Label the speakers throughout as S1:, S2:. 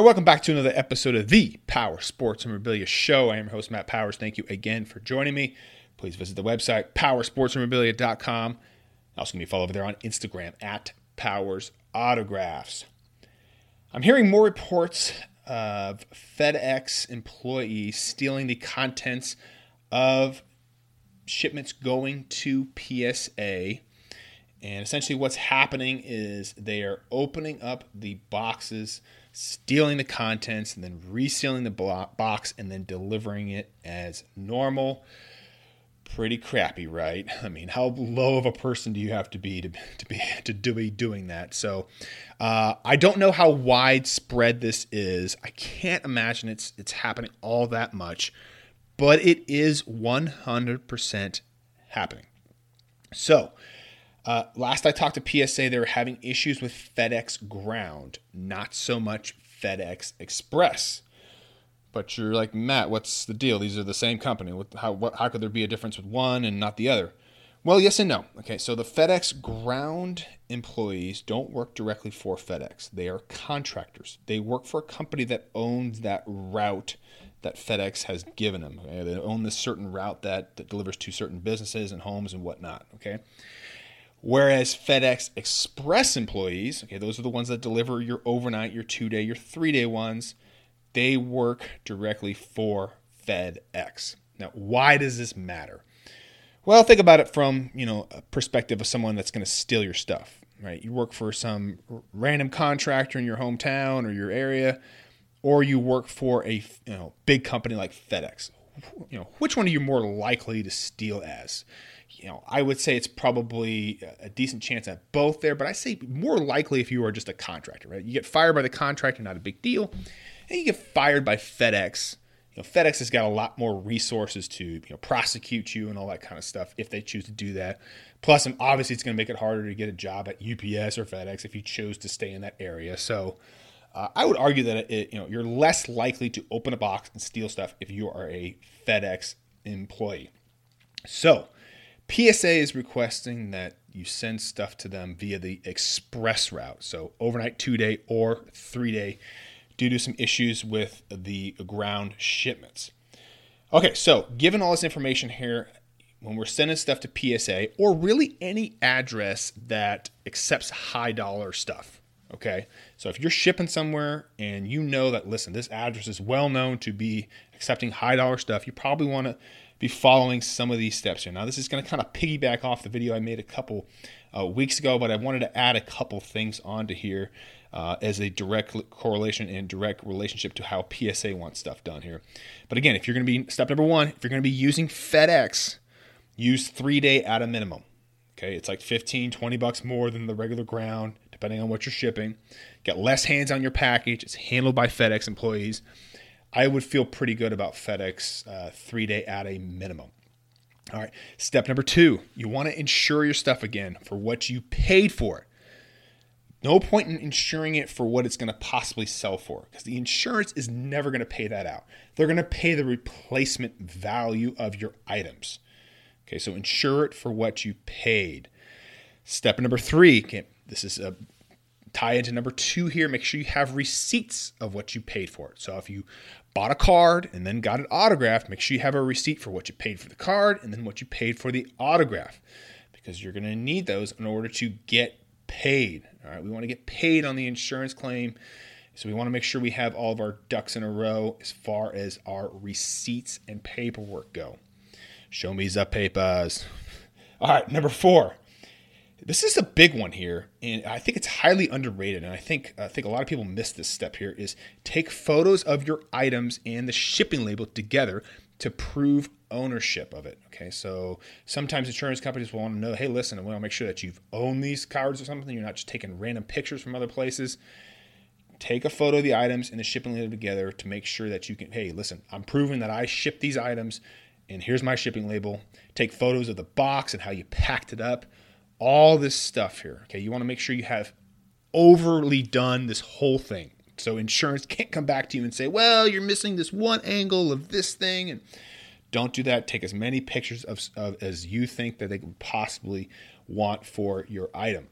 S1: Welcome back to another episode of the Power Sports and Memorabilia Show. I am your host, Matt Powers. Thank you again for joining me. Please visit the website, powerssportsmemorabilia.com. Also, can be followed over there on Instagram at Powers Autographs. I'm hearing more reports of FedEx employees stealing the contents of shipments going to PSA. And essentially, what's happening is they are opening up the boxes, stealing the contents, and then resealing the box and then delivering it as normal. Pretty crappy, right? I mean, how low of a person do you have to be to, to be to be doing that? So, uh, I don't know how widespread this is. I can't imagine it's it's happening all that much, but it is 100% happening. So, uh, last I talked to PSA, they were having issues with FedEx Ground, not so much FedEx Express. But you're like, Matt, what's the deal? These are the same company. How, what, how could there be a difference with one and not the other? Well, yes and no. Okay, so the FedEx ground employees don't work directly for FedEx. They are contractors. They work for a company that owns that route that FedEx has given them. Okay? They own this certain route that, that delivers to certain businesses and homes and whatnot. Okay. Whereas FedEx Express employees, okay, those are the ones that deliver your overnight, your two day, your three day ones, they work directly for FedEx. Now, why does this matter? Well, think about it from you know a perspective of someone that's going to steal your stuff, right? You work for some random contractor in your hometown or your area, or you work for a you know big company like FedEx. You know, which one are you more likely to steal as? You know, I would say it's probably a decent chance at both there, but I say more likely if you are just a contractor, right? You get fired by the contractor, not a big deal, and you get fired by FedEx. You know, FedEx has got a lot more resources to you know prosecute you and all that kind of stuff if they choose to do that. Plus, obviously, it's going to make it harder to get a job at UPS or FedEx if you chose to stay in that area. So, uh, I would argue that it, you know you're less likely to open a box and steal stuff if you are a FedEx employee. So, PSA is requesting that you send stuff to them via the express route, so overnight, two day, or three day, due to some issues with the ground shipments. Okay, so given all this information here, when we're sending stuff to PSA or really any address that accepts high dollar stuff, okay? So if you're shipping somewhere and you know that, listen, this address is well known to be accepting high dollar stuff, you probably want to be following some of these steps here. Now, this is going to kind of piggyback off the video I made a couple uh, weeks ago, but I wanted to add a couple things onto here uh, as a direct correlation and direct relationship to how PSA wants stuff done here. But again, if you're going to be step number one, if you're going to be using FedEx, use three day at a minimum. Okay, it's like 15, 20 bucks more than the regular ground, depending on what you're shipping. Get less hands on your package. It's handled by FedEx employees. I would feel pretty good about FedEx uh, three day at a minimum. All right. Step number two, you want to insure your stuff again for what you paid for. No point in insuring it for what it's going to possibly sell for because the insurance is never going to pay that out. They're going to pay the replacement value of your items. Okay, so insure it for what you paid. Step number three, okay, this is a tie into number two here. Make sure you have receipts of what you paid for it. So if you bought a card and then got it autographed, make sure you have a receipt for what you paid for the card and then what you paid for the autograph because you're going to need those in order to get paid. All right, we want to get paid on the insurance claim. So we want to make sure we have all of our ducks in a row as far as our receipts and paperwork go. Show me the papers. All right, number four. This is a big one here, and I think it's highly underrated. And I think I think a lot of people miss this step here: is take photos of your items and the shipping label together to prove ownership of it. Okay, so sometimes insurance companies will want to know, hey, listen, I want to make sure that you've owned these cards or something. You're not just taking random pictures from other places. Take a photo of the items and the shipping label together to make sure that you can, hey, listen, I'm proving that I shipped these items, and here's my shipping label. Take photos of the box and how you packed it up all this stuff here. Okay, you want to make sure you have overly done this whole thing. So insurance can't come back to you and say, "Well, you're missing this one angle of this thing." And don't do that. Take as many pictures of, of as you think that they could possibly want for your item.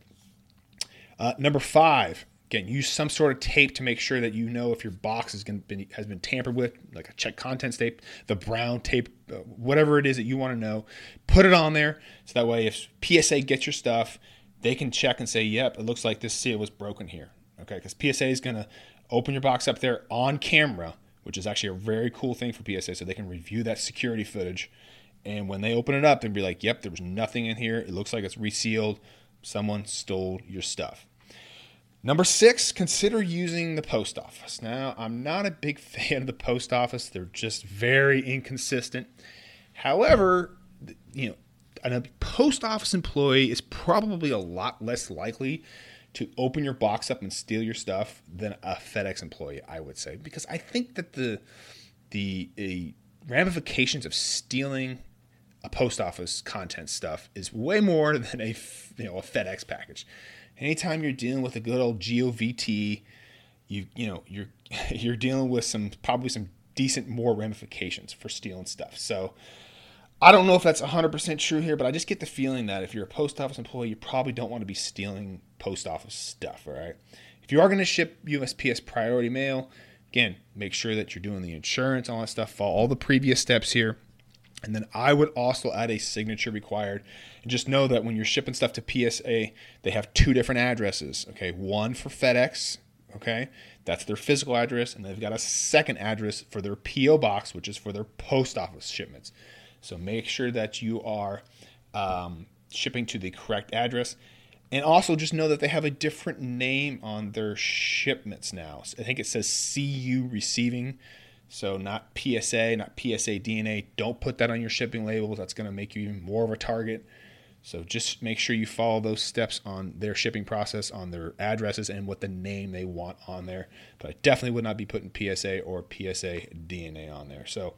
S1: Uh, number five, Again, use some sort of tape to make sure that you know if your box has been, has been tampered with, like a check contents tape, the brown tape, uh, whatever it is that you want to know. Put it on there so that way if PSA gets your stuff, they can check and say, yep, it looks like this seal was broken here. Okay, because PSA is going to open your box up there on camera, which is actually a very cool thing for PSA, so they can review that security footage. And when they open it up, they'll be like, yep, there was nothing in here. It looks like it's resealed. Someone stole your stuff. Number six, consider using the post office. Now, I'm not a big fan of the post office. They're just very inconsistent. However, you know, a post office employee is probably a lot less likely to open your box up and steal your stuff than a FedEx employee, I would say, because I think that the the ramifications of stealing a post office content stuff is way more than a you know a FedEx package anytime you're dealing with a good old govt you you know you're you're dealing with some probably some decent more ramifications for stealing stuff so I don't know if that's 100% true here, but I just get the feeling that if you're a post office employee, you probably don't want to be stealing post office stuff, all right? If you are going to ship USPS priority mail, again, make sure that you're doing the insurance, all that stuff, follow all the previous steps here. And then I would also add a signature required. And just know that when you're shipping stuff to PSA, they have two different addresses. Okay, one for FedEx. Okay, that's their physical address, and they've got a second address for their PO box, which is for their post office shipments. So make sure that you are um, shipping to the correct address. And also just know that they have a different name on their shipments now. I think it says CU receiving. So not PSA, not PSA DNA. Don't put that on your shipping labels. That's going to make you even more of a target. So just make sure you follow those steps on their shipping process, on their addresses, and what the name they want on there. But I definitely would not be putting PSA or PSA DNA on there. So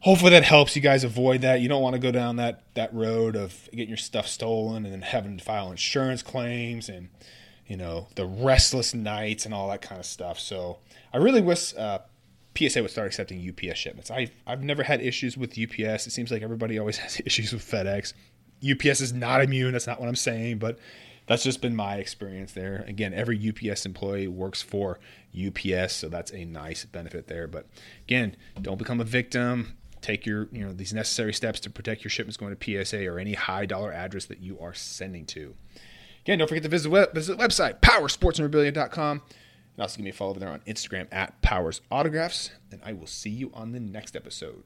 S1: hopefully that helps you guys avoid that. You don't want to go down that that road of getting your stuff stolen and then having to file insurance claims and you know the restless nights and all that kind of stuff. So I really wish uh, PSA would start accepting UPS shipments. I've, I've never had issues with UPS. It seems like everybody always has issues with FedEx. UPS is not immune. That's not what I'm saying, but that's just been my experience there. Again, every UPS employee works for UPS, so that's a nice benefit there. But again, don't become a victim. Take your, you know, these necessary steps to protect your shipments going to PSA or any high dollar address that you are sending to. Again, don't forget to visit, visit the website, powerssportsmemorabilia.com. Also give me a follow over there on Instagram at Powers Autographs. And I will see you on the next episode.